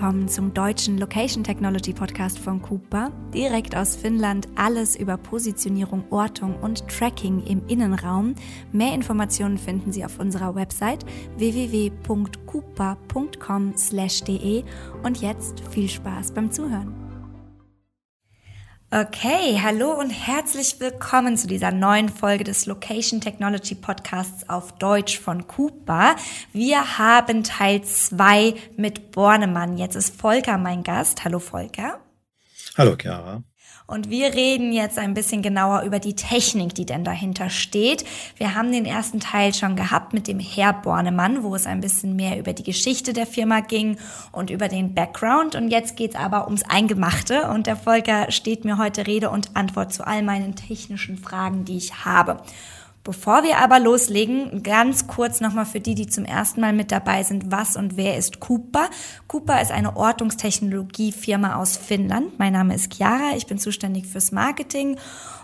willkommen zum deutschen Location Technology Podcast von Cooper. Direkt aus Finnland alles über Positionierung, Ortung und Tracking im Innenraum. Mehr Informationen finden Sie auf unserer Website www.cooper.com/de und jetzt viel Spaß beim Zuhören. Okay, hallo und herzlich willkommen zu dieser neuen Folge des Location Technology Podcasts auf Deutsch von Cooper. Wir haben Teil 2 mit Bornemann. Jetzt ist Volker mein Gast. Hallo Volker. Hallo Chiara. Und wir reden jetzt ein bisschen genauer über die Technik, die denn dahinter steht. Wir haben den ersten Teil schon gehabt mit dem Herr Bornemann, wo es ein bisschen mehr über die Geschichte der Firma ging und über den Background. Und jetzt geht's aber ums Eingemachte. Und der Volker steht mir heute Rede und Antwort zu all meinen technischen Fragen, die ich habe. Bevor wir aber loslegen, ganz kurz nochmal für die, die zum ersten Mal mit dabei sind, was und wer ist Cooper? Cooper ist eine Ortungstechnologiefirma aus Finnland. Mein Name ist Chiara, ich bin zuständig fürs Marketing.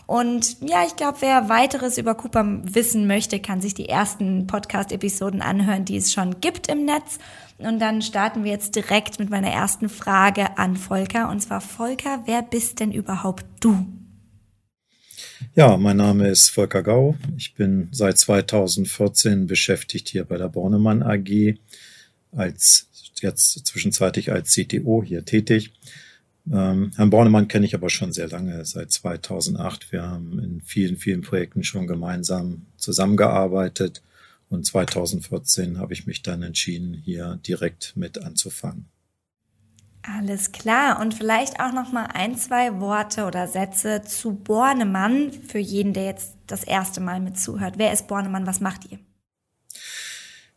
Und ja, ich glaube, wer weiteres über Cooper wissen möchte, kann sich die ersten Podcast-Episoden anhören, die es schon gibt im Netz. Und dann starten wir jetzt direkt mit meiner ersten Frage an Volker. Und zwar, Volker, wer bist denn überhaupt du? Ja, mein Name ist Volker Gau. Ich bin seit 2014 beschäftigt hier bei der Bornemann AG als jetzt zwischenzeitlich als CTO hier tätig. Ähm, Herrn Bornemann kenne ich aber schon sehr lange, seit 2008. Wir haben in vielen, vielen Projekten schon gemeinsam zusammengearbeitet und 2014 habe ich mich dann entschieden, hier direkt mit anzufangen. Alles klar. Und vielleicht auch noch mal ein, zwei Worte oder Sätze zu Bornemann für jeden, der jetzt das erste Mal mit zuhört. Wer ist Bornemann? Was macht ihr?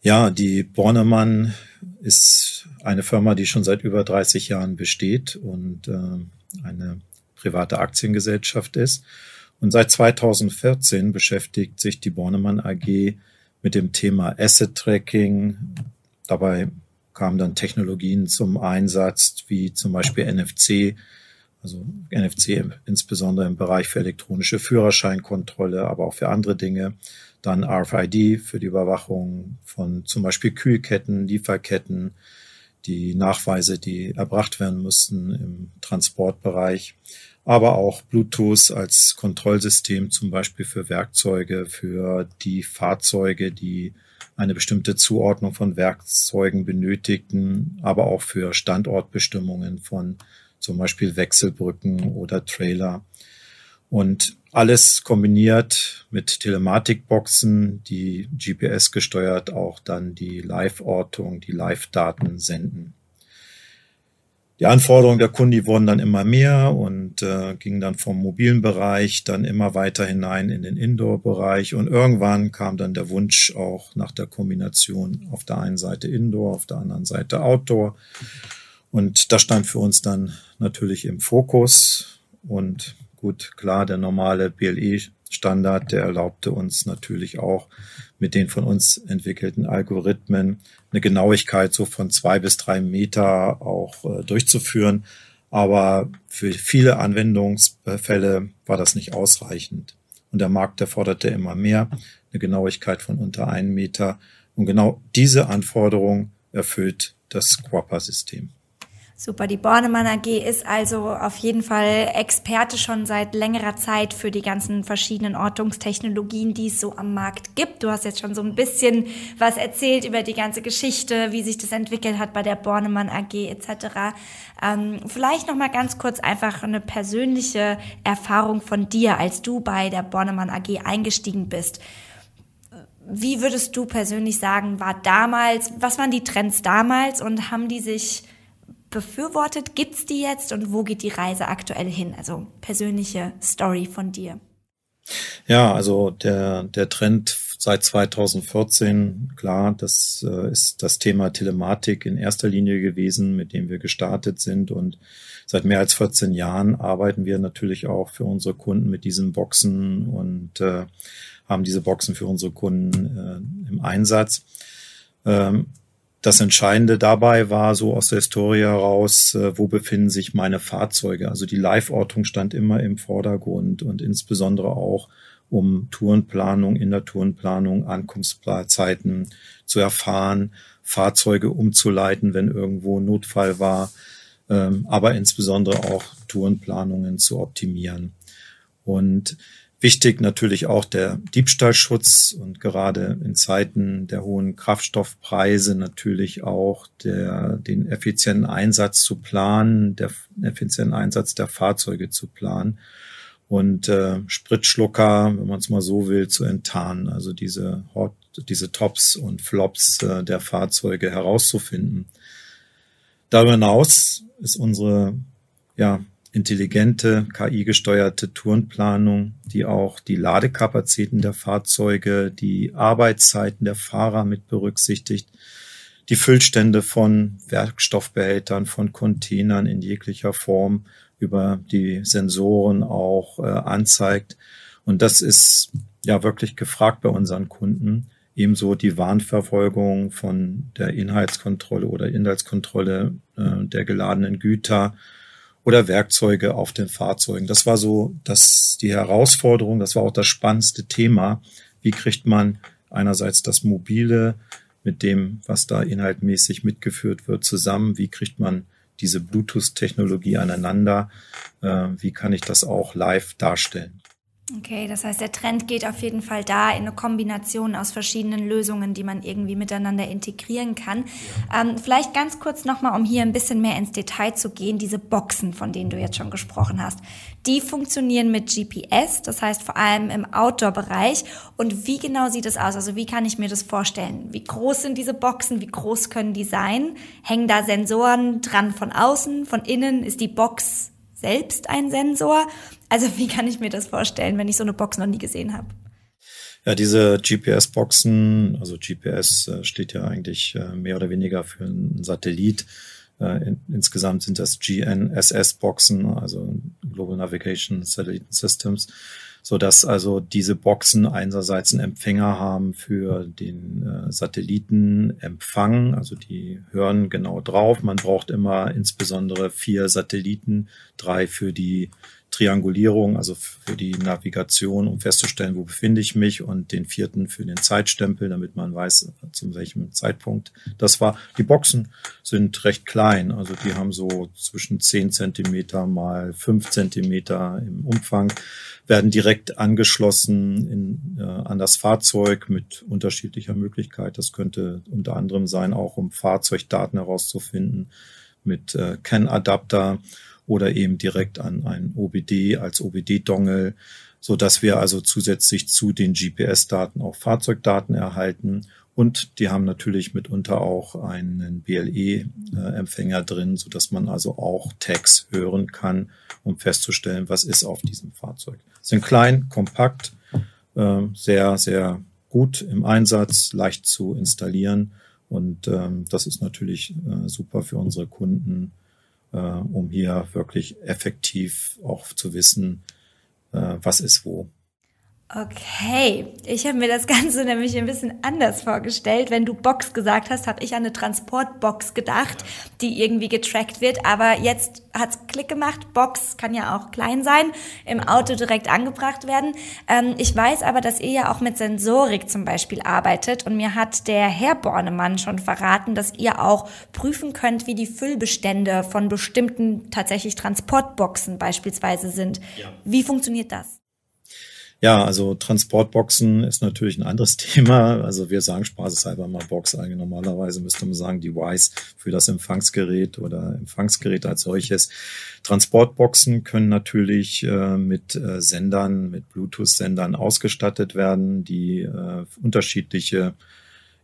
Ja, die Bornemann ist eine Firma, die schon seit über 30 Jahren besteht und äh, eine private Aktiengesellschaft ist. Und seit 2014 beschäftigt sich die Bornemann AG mit dem Thema Asset Tracking. Dabei kamen dann Technologien zum Einsatz, wie zum Beispiel NFC, also NFC insbesondere im Bereich für elektronische Führerscheinkontrolle, aber auch für andere Dinge. Dann RFID für die Überwachung von zum Beispiel Kühlketten, Lieferketten, die Nachweise, die erbracht werden mussten im Transportbereich, aber auch Bluetooth als Kontrollsystem zum Beispiel für Werkzeuge, für die Fahrzeuge, die eine bestimmte Zuordnung von Werkzeugen benötigten, aber auch für Standortbestimmungen von zum Beispiel Wechselbrücken oder Trailer. Und alles kombiniert mit Telematikboxen, die GPS gesteuert auch dann die Live-Ortung, die Live-Daten senden die Anforderungen der Kunden, die wurden dann immer mehr und äh, gingen dann vom mobilen Bereich dann immer weiter hinein in den Indoor-Bereich. Und irgendwann kam dann der Wunsch auch nach der Kombination auf der einen Seite Indoor, auf der anderen Seite Outdoor. Und das stand für uns dann natürlich im Fokus. Und gut, klar, der normale BLE-Standard, der erlaubte uns natürlich auch mit den von uns entwickelten Algorithmen eine Genauigkeit so von zwei bis drei Meter auch äh, durchzuführen. Aber für viele Anwendungsfälle war das nicht ausreichend. Und der Markt, der forderte immer mehr, eine Genauigkeit von unter einem Meter. Und genau diese Anforderung erfüllt das Quapper-System. Super, die Bornemann AG ist also auf jeden Fall Experte schon seit längerer Zeit für die ganzen verschiedenen Ortungstechnologien, die es so am Markt gibt. Du hast jetzt schon so ein bisschen was erzählt über die ganze Geschichte, wie sich das entwickelt hat bei der Bornemann AG etc. Ähm, vielleicht noch mal ganz kurz einfach eine persönliche Erfahrung von dir, als du bei der Bornemann AG eingestiegen bist. Wie würdest du persönlich sagen, war damals, was waren die Trends damals und haben die sich befürwortet? Gibt's die jetzt und wo geht die Reise aktuell hin? Also persönliche Story von dir. Ja, also der, der Trend seit 2014, klar, das äh, ist das Thema Telematik in erster Linie gewesen, mit dem wir gestartet sind. Und seit mehr als 14 Jahren arbeiten wir natürlich auch für unsere Kunden mit diesen Boxen und äh, haben diese Boxen für unsere Kunden äh, im Einsatz. Ähm, das Entscheidende dabei war so aus der Historie heraus, äh, wo befinden sich meine Fahrzeuge. Also die Live-Ortung stand immer im Vordergrund und insbesondere auch um Tourenplanung, in der Tourenplanung, Ankunftszeiten zu erfahren, Fahrzeuge umzuleiten, wenn irgendwo Notfall war, ähm, aber insbesondere auch Tourenplanungen zu optimieren. Und Wichtig natürlich auch der Diebstahlschutz und gerade in Zeiten der hohen Kraftstoffpreise natürlich auch der, den effizienten Einsatz zu planen, der effizienten Einsatz der Fahrzeuge zu planen und äh, Spritschlucker, wenn man es mal so will, zu enttarnen, also diese Hot, diese Tops und Flops äh, der Fahrzeuge herauszufinden. Darüber hinaus ist unsere ja, intelligente, KI-gesteuerte Tourenplanung, die auch die Ladekapazitäten der Fahrzeuge, die Arbeitszeiten der Fahrer mit berücksichtigt, die Füllstände von Werkstoffbehältern, von Containern in jeglicher Form über die Sensoren auch äh, anzeigt. Und das ist ja wirklich gefragt bei unseren Kunden. Ebenso die Warnverfolgung von der Inhaltskontrolle oder Inhaltskontrolle äh, der geladenen Güter oder Werkzeuge auf den Fahrzeugen. Das war so das, die Herausforderung, das war auch das spannendste Thema. Wie kriegt man einerseits das Mobile mit dem, was da inhaltmäßig mitgeführt wird, zusammen? Wie kriegt man diese Bluetooth-Technologie aneinander? Äh, wie kann ich das auch live darstellen? Okay, das heißt, der Trend geht auf jeden Fall da in eine Kombination aus verschiedenen Lösungen, die man irgendwie miteinander integrieren kann. Ja. Ähm, vielleicht ganz kurz nochmal, um hier ein bisschen mehr ins Detail zu gehen, diese Boxen, von denen du jetzt schon gesprochen hast, die funktionieren mit GPS, das heißt vor allem im Outdoor-Bereich. Und wie genau sieht es aus? Also wie kann ich mir das vorstellen? Wie groß sind diese Boxen? Wie groß können die sein? Hängen da Sensoren dran von außen, von innen? Ist die Box selbst ein Sensor? Also wie kann ich mir das vorstellen, wenn ich so eine Box noch nie gesehen habe? Ja, diese GPS-Boxen, also GPS äh, steht ja eigentlich äh, mehr oder weniger für einen Satellit. Äh, in, insgesamt sind das GNSS-Boxen, also Global Navigation Satellite Systems, so dass also diese Boxen einerseits einen Empfänger haben für den Satellitenempfang, also die hören genau drauf. Man braucht immer insbesondere vier Satelliten, drei für die Triangulierung, also für die Navigation, um festzustellen, wo befinde ich mich und den vierten für den Zeitstempel, damit man weiß, zu welchem Zeitpunkt das war. Die Boxen sind recht klein, also die haben so zwischen 10 Zentimeter mal 5 Zentimeter im Umfang, werden direkt angeschlossen in, äh, an das Fahrzeug mit unterschiedlicher Möglichkeit. Das könnte unter anderem sein, auch um Fahrzeugdaten herauszufinden mit äh, CAN-Adapter oder eben direkt an ein OBD als OBD-Dongle, so dass wir also zusätzlich zu den GPS-Daten auch Fahrzeugdaten erhalten. Und die haben natürlich mitunter auch einen BLE-Empfänger drin, so dass man also auch Tags hören kann, um festzustellen, was ist auf diesem Fahrzeug. Sind klein, kompakt, ähm, sehr, sehr gut im Einsatz, leicht zu installieren. Und ähm, das ist natürlich äh, super für unsere Kunden, äh, um hier wirklich effektiv auch zu wissen, äh, was ist wo. Okay, ich habe mir das Ganze nämlich ein bisschen anders vorgestellt. Wenn du Box gesagt hast, habe ich an eine Transportbox gedacht, die irgendwie getrackt wird. Aber jetzt hat's Klick gemacht. Box kann ja auch klein sein, im Auto direkt angebracht werden. Ähm, ich weiß aber, dass ihr ja auch mit Sensorik zum Beispiel arbeitet. Und mir hat der Herr Bornemann schon verraten, dass ihr auch prüfen könnt, wie die Füllbestände von bestimmten tatsächlich Transportboxen beispielsweise sind. Ja. Wie funktioniert das? Ja, also Transportboxen ist natürlich ein anderes Thema. Also wir sagen spaßeshalber mal Box. Eigentlich normalerweise müsste man sagen Device für das Empfangsgerät oder Empfangsgerät als solches. Transportboxen können natürlich äh, mit äh, Sendern, mit Bluetooth-Sendern ausgestattet werden, die äh, unterschiedliche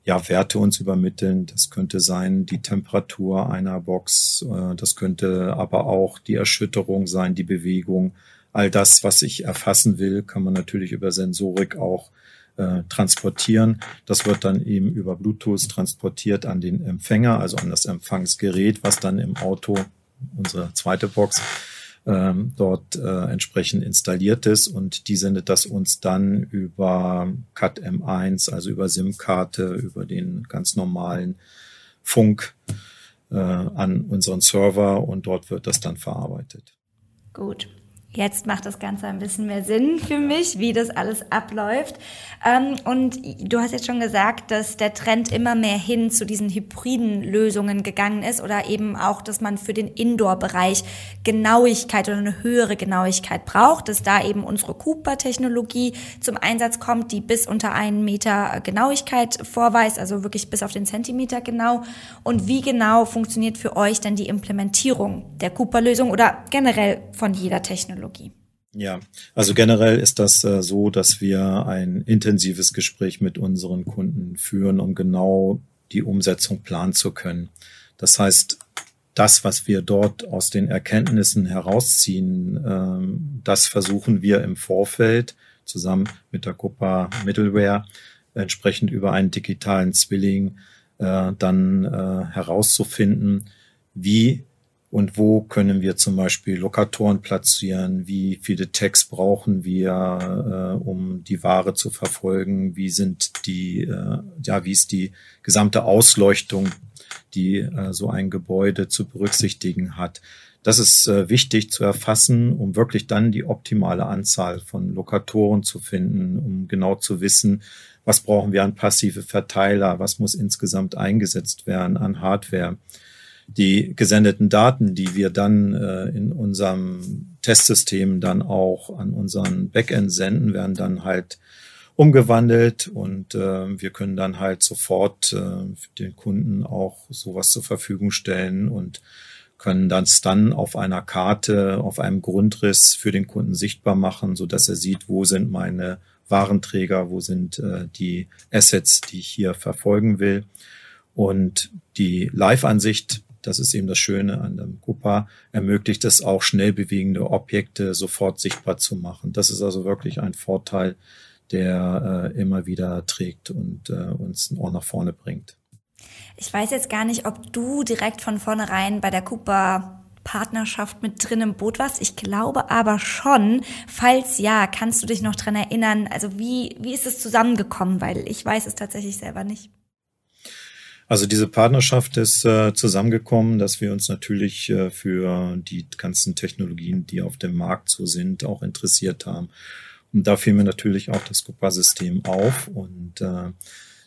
ja, Werte uns übermitteln. Das könnte sein die Temperatur einer Box, äh, das könnte aber auch die Erschütterung sein, die Bewegung all das, was ich erfassen will, kann man natürlich über Sensorik auch äh, transportieren. Das wird dann eben über Bluetooth transportiert an den Empfänger, also an das Empfangsgerät, was dann im Auto, unsere zweite Box, ähm, dort äh, entsprechend installiert ist und die sendet das uns dann über CAT M1, also über SIM-Karte, über den ganz normalen Funk äh, an unseren Server und dort wird das dann verarbeitet. Gut. Jetzt macht das Ganze ein bisschen mehr Sinn für mich, wie das alles abläuft. Ähm, und du hast jetzt schon gesagt, dass der Trend immer mehr hin zu diesen hybriden Lösungen gegangen ist oder eben auch, dass man für den Indoor-Bereich Genauigkeit oder eine höhere Genauigkeit braucht, dass da eben unsere Cooper-Technologie zum Einsatz kommt, die bis unter einen Meter Genauigkeit vorweist, also wirklich bis auf den Zentimeter genau. Und wie genau funktioniert für euch denn die Implementierung der Cooper-Lösung oder generell von jeder Technologie? Technologie? Ja, also generell ist das äh, so, dass wir ein intensives Gespräch mit unseren Kunden führen, um genau die Umsetzung planen zu können. Das heißt, das, was wir dort aus den Erkenntnissen herausziehen, ähm, das versuchen wir im Vorfeld zusammen mit der Copa Middleware entsprechend über einen digitalen Zwilling äh, dann äh, herauszufinden, wie und wo können wir zum Beispiel Lokatoren platzieren, wie viele Tags brauchen wir, äh, um die Ware zu verfolgen, wie sind die, äh, ja, wie ist die gesamte Ausleuchtung, die äh, so ein Gebäude zu berücksichtigen hat. Das ist äh, wichtig zu erfassen, um wirklich dann die optimale Anzahl von Lokatoren zu finden, um genau zu wissen, was brauchen wir an passive Verteiler, was muss insgesamt eingesetzt werden an Hardware die gesendeten Daten, die wir dann äh, in unserem Testsystem dann auch an unseren Backend senden, werden dann halt umgewandelt und äh, wir können dann halt sofort äh, den Kunden auch sowas zur Verfügung stellen und können das dann auf einer Karte, auf einem Grundriss für den Kunden sichtbar machen, so dass er sieht, wo sind meine Warenträger, wo sind äh, die Assets, die ich hier verfolgen will. Und die Live-Ansicht das ist eben das Schöne an dem Coupa, ermöglicht es auch schnell bewegende Objekte sofort sichtbar zu machen. Das ist also wirklich ein Vorteil, der äh, immer wieder trägt und äh, uns auch nach vorne bringt. Ich weiß jetzt gar nicht, ob du direkt von vornherein bei der Coupa Partnerschaft mit drin im Boot warst. Ich glaube aber schon. Falls ja, kannst du dich noch dran erinnern? Also wie, wie ist es zusammengekommen? Weil ich weiß es tatsächlich selber nicht. Also diese Partnerschaft ist äh, zusammengekommen, dass wir uns natürlich äh, für die ganzen Technologien, die auf dem Markt so sind, auch interessiert haben. Und da fiel mir natürlich auch das Coupa-System auf und äh,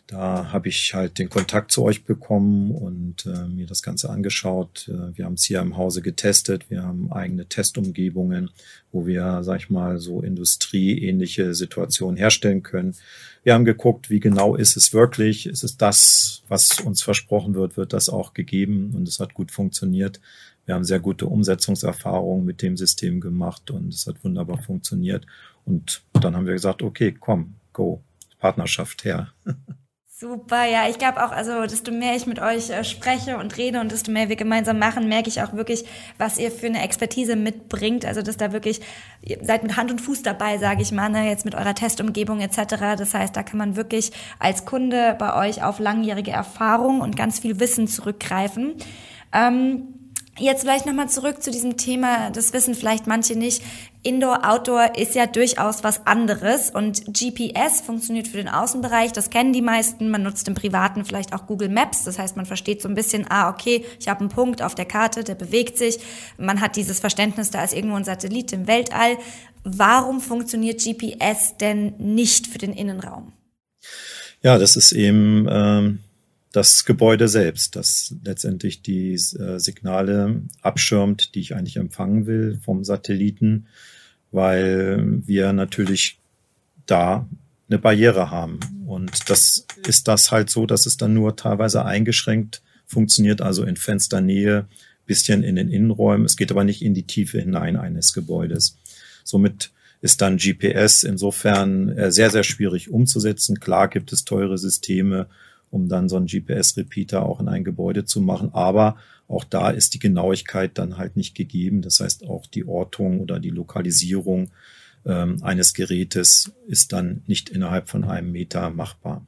da habe ich halt den Kontakt zu euch bekommen und äh, mir das Ganze angeschaut. Äh, wir haben es hier im Hause getestet. Wir haben eigene Testumgebungen, wo wir, sag ich mal, so industrieähnliche Situationen herstellen können. Wir haben geguckt, wie genau ist es wirklich? Ist es das, was uns versprochen wird? Wird das auch gegeben? Und es hat gut funktioniert. Wir haben sehr gute Umsetzungserfahrungen mit dem System gemacht und es hat wunderbar funktioniert. Und dann haben wir gesagt, okay, komm, go, Partnerschaft her. Super, ja, ich glaube auch, also desto mehr ich mit euch äh, spreche und rede und desto mehr wir gemeinsam machen, merke ich auch wirklich, was ihr für eine Expertise mitbringt. Also dass da wirklich, ihr seid mit Hand und Fuß dabei, sage ich mal, ne, jetzt mit eurer Testumgebung etc. Das heißt, da kann man wirklich als Kunde bei euch auf langjährige Erfahrung und ganz viel Wissen zurückgreifen. Ähm, Jetzt vielleicht nochmal zurück zu diesem Thema, das wissen vielleicht manche nicht. Indoor, Outdoor ist ja durchaus was anderes und GPS funktioniert für den Außenbereich, das kennen die meisten. Man nutzt im Privaten vielleicht auch Google Maps, das heißt, man versteht so ein bisschen, ah, okay, ich habe einen Punkt auf der Karte, der bewegt sich. Man hat dieses Verständnis, da ist irgendwo ein Satellit im Weltall. Warum funktioniert GPS denn nicht für den Innenraum? Ja, das ist eben ähm, das Gebäude selbst, das letztendlich die äh, Signale abschirmt, die ich eigentlich empfangen will vom Satelliten, weil wir natürlich da eine Barriere haben. Und das ist das halt so, dass es dann nur teilweise eingeschränkt funktioniert, also in Fensternähe, bisschen in den Innenräumen. Es geht aber nicht in die Tiefe hinein eines Gebäudes. Somit ist dann GPS insofern äh, sehr, sehr schwierig umzusetzen. Klar gibt es teure Systeme, um dann so einen GPS-Repeater auch in ein Gebäude zu machen. Aber auch da ist die Genauigkeit dann halt nicht gegeben. Das heißt, auch die Ortung oder die Lokalisierung ähm, eines Gerätes ist dann nicht innerhalb von einem Meter machbar.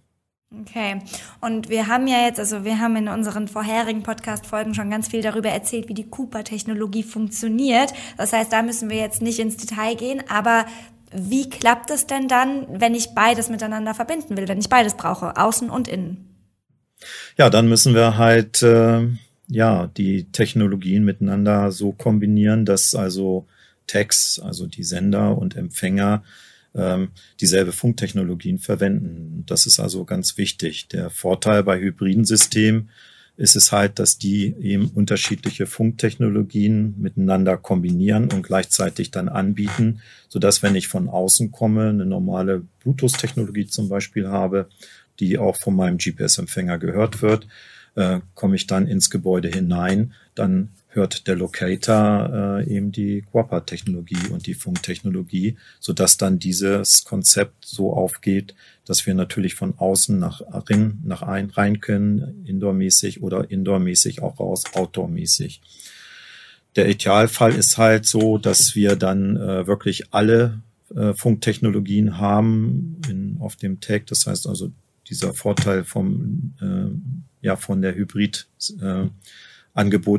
Okay. Und wir haben ja jetzt, also wir haben in unseren vorherigen Podcast-Folgen schon ganz viel darüber erzählt, wie die Cooper-Technologie funktioniert. Das heißt, da müssen wir jetzt nicht ins Detail gehen, aber wie klappt es denn dann, wenn ich beides miteinander verbinden will, wenn ich beides brauche, außen und innen? Ja, dann müssen wir halt äh, ja die Technologien miteinander so kombinieren, dass also Tags, also die Sender und Empfänger, ähm, dieselbe Funktechnologien verwenden. Das ist also ganz wichtig. Der Vorteil bei hybriden Systemen ist es halt, dass die eben unterschiedliche Funktechnologien miteinander kombinieren und gleichzeitig dann anbieten, so dass wenn ich von außen komme, eine normale Bluetooth-Technologie zum Beispiel habe, die auch von meinem GPS-Empfänger gehört wird, äh, komme ich dann ins Gebäude hinein, dann hört der Locator äh, eben die Quapper-Technologie und die Funktechnologie, so dass dann dieses Konzept so aufgeht, dass wir natürlich von außen nach rein, nach ein, rein können, indoormäßig oder indoormäßig auch raus, outdoormäßig. Der Idealfall ist halt so, dass wir dann äh, wirklich alle äh, Funktechnologien haben in, auf dem Tag. Das heißt also, dieser Vorteil vom, äh, ja, von der Hybrid, äh,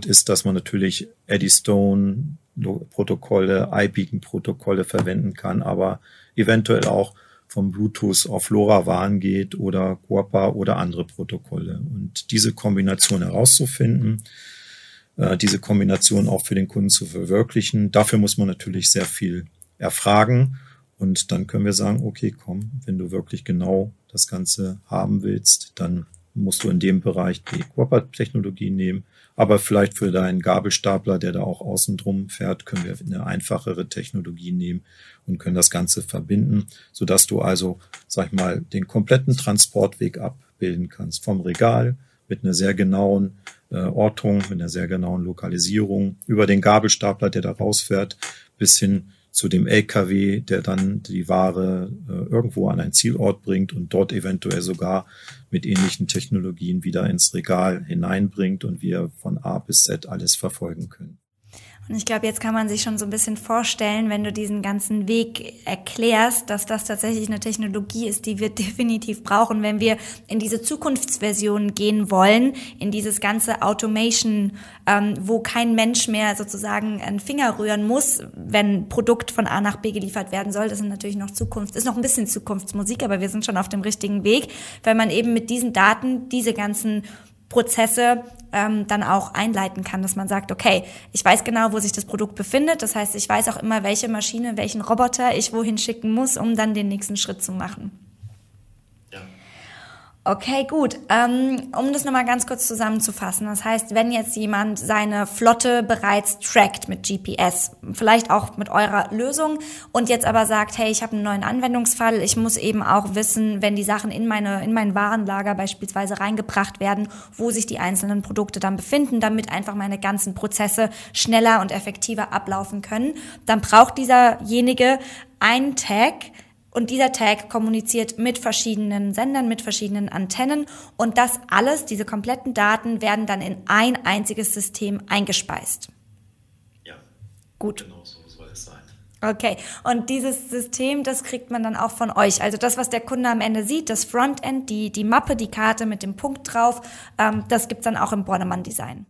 ist, dass man natürlich Eddystone Protokolle, iBeacon-Protokolle verwenden kann, aber eventuell auch vom Bluetooth auf LoRaWAN geht oder Guapa oder andere Protokolle. Und diese Kombination herauszufinden, äh, diese Kombination auch für den Kunden zu verwirklichen, dafür muss man natürlich sehr viel erfragen. Und dann können wir sagen, okay, komm, wenn du wirklich genau das Ganze haben willst, dann musst du in dem Bereich die Guapa-Technologie nehmen aber vielleicht für deinen Gabelstapler, der da auch außen drum fährt, können wir eine einfachere Technologie nehmen und können das Ganze verbinden, sodass du also, sag ich mal, den kompletten Transportweg abbilden kannst. Vom Regal mit einer sehr genauen äh, Ortung, mit einer sehr genauen Lokalisierung, über den Gabelstapler, der da rausfährt, bis hin zu dem LKW, der dann die Ware äh, irgendwo an einen Zielort bringt und dort eventuell sogar mit ähnlichen Technologien wieder ins Regal hineinbringt und wir von A bis Z alles verfolgen können. Und ich glaube, jetzt kann man sich schon so ein bisschen vorstellen, wenn du diesen ganzen Weg erklärst, dass das tatsächlich eine Technologie ist, die wir definitiv brauchen, wenn wir in diese Zukunftsversion gehen wollen, in dieses ganze Automation, ähm, wo kein Mensch mehr sozusagen einen Finger rühren muss, wenn Produkt von A nach B geliefert werden soll. Das ist natürlich noch Zukunft, ist noch ein bisschen Zukunftsmusik, aber wir sind schon auf dem richtigen Weg, weil man eben mit diesen Daten diese ganzen Prozesse ähm, dann auch einleiten kann, dass man sagt, okay, ich weiß genau, wo sich das Produkt befindet. Das heißt, ich weiß auch immer, welche Maschine, welchen Roboter ich wohin schicken muss, um dann den nächsten Schritt zu machen. Okay, gut. Ähm, um das nochmal ganz kurz zusammenzufassen. Das heißt, wenn jetzt jemand seine Flotte bereits trackt mit GPS, vielleicht auch mit eurer Lösung und jetzt aber sagt, hey, ich habe einen neuen Anwendungsfall, ich muss eben auch wissen, wenn die Sachen in meine in mein Warenlager beispielsweise reingebracht werden, wo sich die einzelnen Produkte dann befinden, damit einfach meine ganzen Prozesse schneller und effektiver ablaufen können, dann braucht dieserjenige einen Tag, und dieser Tag kommuniziert mit verschiedenen Sendern, mit verschiedenen Antennen. Und das alles, diese kompletten Daten, werden dann in ein einziges System eingespeist. Ja. Gut. Genau so soll es sein. Okay, und dieses System, das kriegt man dann auch von euch. Also das, was der Kunde am Ende sieht, das Frontend, die, die Mappe, die Karte mit dem Punkt drauf, ähm, das gibt's dann auch im Bornemann-Design.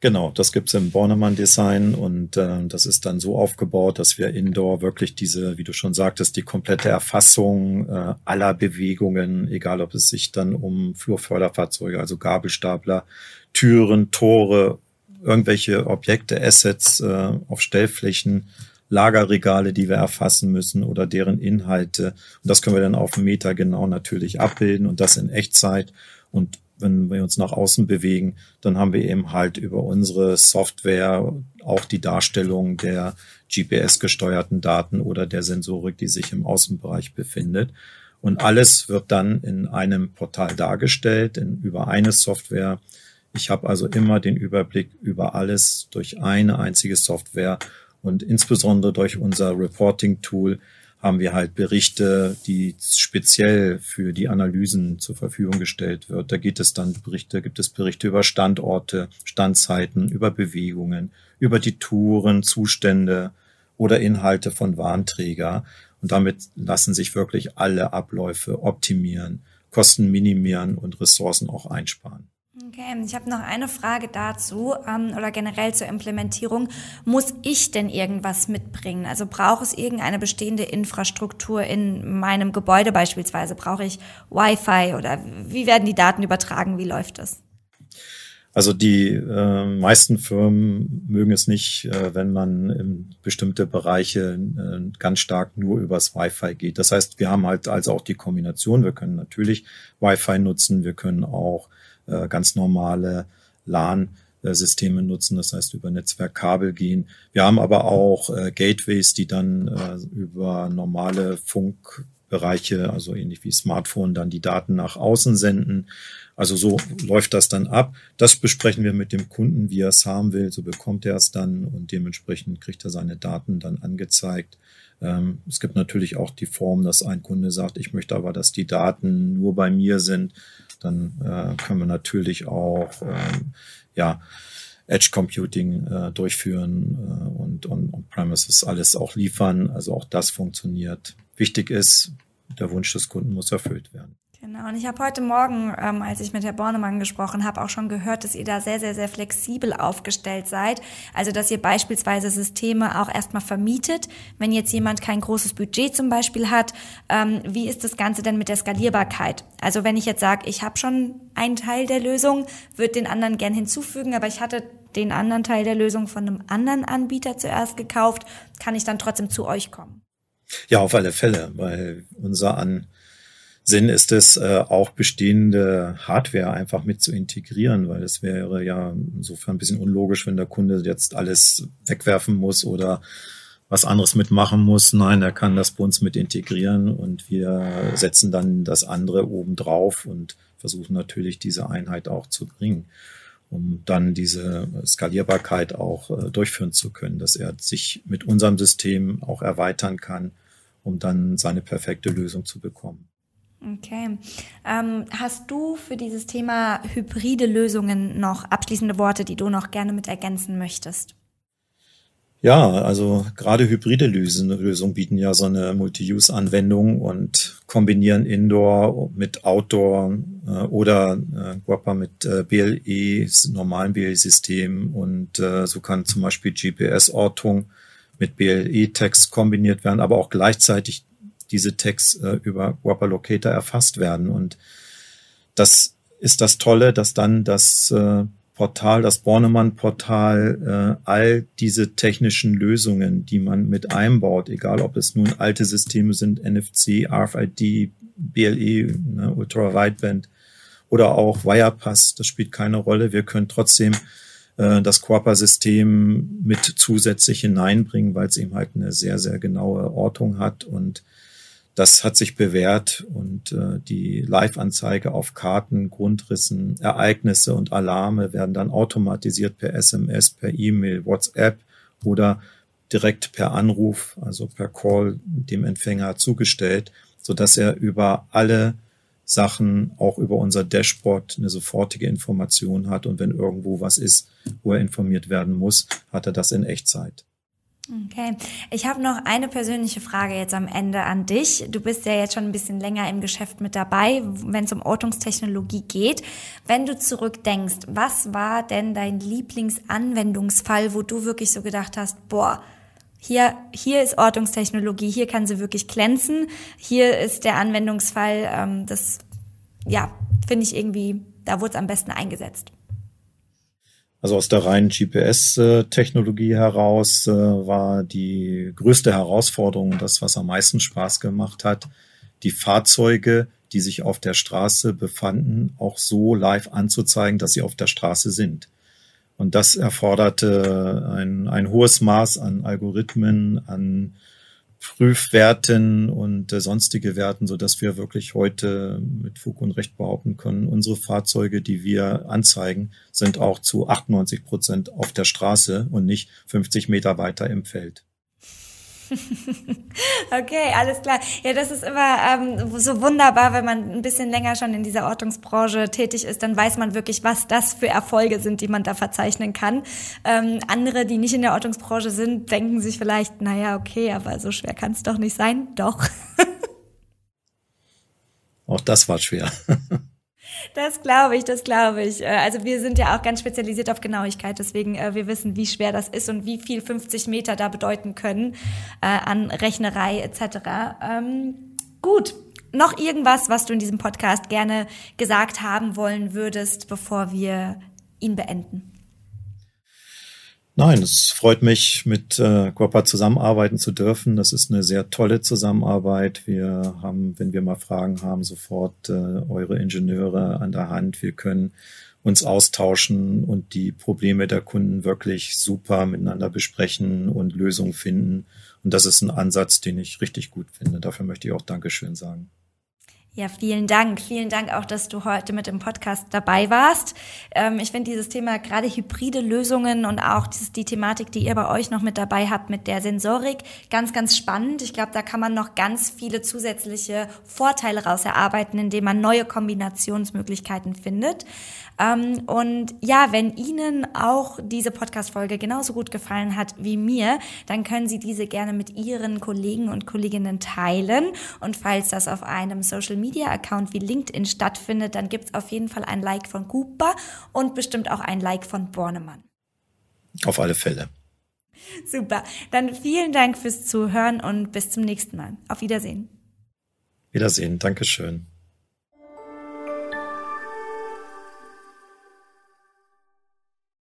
Genau, das gibt's im Bornemann-Design und äh, das ist dann so aufgebaut, dass wir indoor wirklich diese, wie du schon sagtest, die komplette Erfassung äh, aller Bewegungen, egal ob es sich dann um Flurförderfahrzeuge, also Gabelstapler, Türen, Tore, irgendwelche Objekte, Assets äh, auf Stellflächen, Lagerregale, die wir erfassen müssen oder deren Inhalte. Und das können wir dann auf Meter genau natürlich abbilden und das in Echtzeit und wenn wir uns nach außen bewegen, dann haben wir eben halt über unsere Software auch die Darstellung der GPS-gesteuerten Daten oder der Sensorik, die sich im Außenbereich befindet. Und alles wird dann in einem Portal dargestellt, in, über eine Software. Ich habe also immer den Überblick über alles durch eine einzige Software und insbesondere durch unser Reporting-Tool haben wir halt Berichte, die speziell für die Analysen zur Verfügung gestellt wird. Da geht es dann Berichte, gibt es Berichte über Standorte, Standzeiten, über Bewegungen, über die Touren, Zustände oder Inhalte von Warnträger. Und damit lassen sich wirklich alle Abläufe optimieren, Kosten minimieren und Ressourcen auch einsparen. Okay, ich habe noch eine Frage dazu ähm, oder generell zur Implementierung. Muss ich denn irgendwas mitbringen? Also braucht es irgendeine bestehende Infrastruktur in meinem Gebäude beispielsweise? Brauche ich Wi-Fi oder wie werden die Daten übertragen? Wie läuft das? Also die äh, meisten Firmen mögen es nicht, äh, wenn man in bestimmte Bereiche äh, ganz stark nur übers Wi-Fi geht. Das heißt, wir haben halt also auch die Kombination. Wir können natürlich Wi-Fi nutzen, wir können auch äh, ganz normale LAN Systeme nutzen, das heißt über Netzwerkkabel gehen. Wir haben aber auch äh, Gateways, die dann äh, über normale Funkbereiche, also ähnlich wie Smartphone, dann die Daten nach außen senden. Also so läuft das dann ab. Das besprechen wir mit dem Kunden, wie er es haben will. So bekommt er es dann und dementsprechend kriegt er seine Daten dann angezeigt. Ähm, es gibt natürlich auch die Form, dass ein Kunde sagt, ich möchte aber, dass die Daten nur bei mir sind. Dann äh, können wir natürlich auch ähm, ja, Edge Computing äh, durchführen äh, und On-Premises alles auch liefern. Also auch das funktioniert. Wichtig ist, der Wunsch des Kunden muss erfüllt werden. Genau, und ich habe heute Morgen, ähm, als ich mit Herr Bornemann gesprochen habe, auch schon gehört, dass ihr da sehr, sehr, sehr flexibel aufgestellt seid. Also, dass ihr beispielsweise Systeme auch erstmal vermietet. Wenn jetzt jemand kein großes Budget zum Beispiel hat, ähm, wie ist das Ganze denn mit der Skalierbarkeit? Also, wenn ich jetzt sage, ich habe schon einen Teil der Lösung, würde den anderen gern hinzufügen, aber ich hatte den anderen Teil der Lösung von einem anderen Anbieter zuerst gekauft, kann ich dann trotzdem zu euch kommen? Ja, auf alle Fälle, weil unser An Sinn ist es, äh, auch bestehende Hardware einfach mit zu integrieren, weil es wäre ja insofern ein bisschen unlogisch, wenn der Kunde jetzt alles wegwerfen muss oder was anderes mitmachen muss. Nein, er kann das bei uns mit integrieren und wir setzen dann das andere oben drauf und versuchen natürlich diese Einheit auch zu bringen, um dann diese Skalierbarkeit auch äh, durchführen zu können, dass er sich mit unserem System auch erweitern kann, um dann seine perfekte Lösung zu bekommen. Okay. Ähm, hast du für dieses Thema hybride Lösungen noch abschließende Worte, die du noch gerne mit ergänzen möchtest? Ja, also gerade hybride Lösungen bieten ja so eine Multi-Use-Anwendung und kombinieren Indoor mit Outdoor äh, oder äh, Guapa mit äh, BLE, normalen BLE-System und äh, so kann zum Beispiel GPS-Ortung mit BLE-Text kombiniert werden, aber auch gleichzeitig diese Tags äh, über Whopper Locator erfasst werden. Und das ist das Tolle, dass dann das äh, Portal, das Bornemann-Portal, äh, all diese technischen Lösungen, die man mit einbaut, egal ob es nun alte Systeme sind, NFC, RFID, BLE, ne, Ultra Wideband oder auch Wirepass, das spielt keine Rolle. Wir können trotzdem äh, das Quapa-System mit zusätzlich hineinbringen, weil es eben halt eine sehr, sehr genaue Ortung hat und das hat sich bewährt und äh, die Live-Anzeige auf Karten, Grundrissen, Ereignisse und Alarme werden dann automatisiert per SMS, per E-Mail, WhatsApp oder direkt per Anruf, also per Call dem Empfänger zugestellt, so dass er über alle Sachen, auch über unser Dashboard, eine sofortige Information hat und wenn irgendwo was ist, wo er informiert werden muss, hat er das in Echtzeit. Okay, ich habe noch eine persönliche Frage jetzt am Ende an dich. Du bist ja jetzt schon ein bisschen länger im Geschäft mit dabei, wenn es um Ortungstechnologie geht. Wenn du zurückdenkst, was war denn dein Lieblingsanwendungsfall, wo du wirklich so gedacht hast, boah, hier, hier ist Ortungstechnologie, hier kann sie wirklich glänzen, hier ist der Anwendungsfall, ähm, das, ja, finde ich irgendwie, da wurde es am besten eingesetzt. Also aus der reinen GPS-Technologie heraus äh, war die größte Herausforderung, das, was am meisten Spaß gemacht hat, die Fahrzeuge, die sich auf der Straße befanden, auch so live anzuzeigen, dass sie auf der Straße sind. Und das erforderte ein, ein hohes Maß an Algorithmen, an Prüfwerten und äh, sonstige Werten, so dass wir wirklich heute mit Fug und Recht behaupten können, unsere Fahrzeuge, die wir anzeigen, sind auch zu 98 Prozent auf der Straße und nicht 50 Meter weiter im Feld. okay, alles klar. Ja, das ist immer ähm, so wunderbar, wenn man ein bisschen länger schon in dieser Ortungsbranche tätig ist, dann weiß man wirklich, was das für Erfolge sind, die man da verzeichnen kann. Ähm, andere, die nicht in der Ortungsbranche sind, denken sich vielleicht, naja, okay, aber so schwer kann es doch nicht sein. Doch. Auch das war schwer. Das glaube ich, das glaube ich. Äh, also wir sind ja auch ganz spezialisiert auf Genauigkeit, deswegen äh, wir wissen, wie schwer das ist und wie viel 50 Meter da bedeuten können äh, an Rechnerei etc. Ähm, gut, noch irgendwas, was du in diesem Podcast gerne gesagt haben wollen würdest, bevor wir ihn beenden. Nein, es freut mich, mit äh, Corpa zusammenarbeiten zu dürfen. Das ist eine sehr tolle Zusammenarbeit. Wir haben, wenn wir mal Fragen haben, sofort äh, eure Ingenieure an der Hand. Wir können uns austauschen und die Probleme der Kunden wirklich super miteinander besprechen und Lösungen finden. Und das ist ein Ansatz, den ich richtig gut finde. Dafür möchte ich auch Dankeschön sagen. Ja, vielen Dank. Vielen Dank auch, dass du heute mit dem Podcast dabei warst. Ähm, ich finde dieses Thema gerade hybride Lösungen und auch dieses, die Thematik, die ihr bei euch noch mit dabei habt mit der Sensorik, ganz, ganz spannend. Ich glaube, da kann man noch ganz viele zusätzliche Vorteile raus erarbeiten, indem man neue Kombinationsmöglichkeiten findet. Ähm, und ja, wenn Ihnen auch diese Podcast-Folge genauso gut gefallen hat wie mir, dann können Sie diese gerne mit Ihren Kollegen und Kolleginnen teilen. Und falls das auf einem Social Media Account wie LinkedIn stattfindet, dann gibt's auf jeden Fall ein Like von Cooper und bestimmt auch ein Like von Bornemann. Auf alle Fälle. Super. Dann vielen Dank fürs Zuhören und bis zum nächsten Mal. Auf Wiedersehen. Wiedersehen. Dankeschön.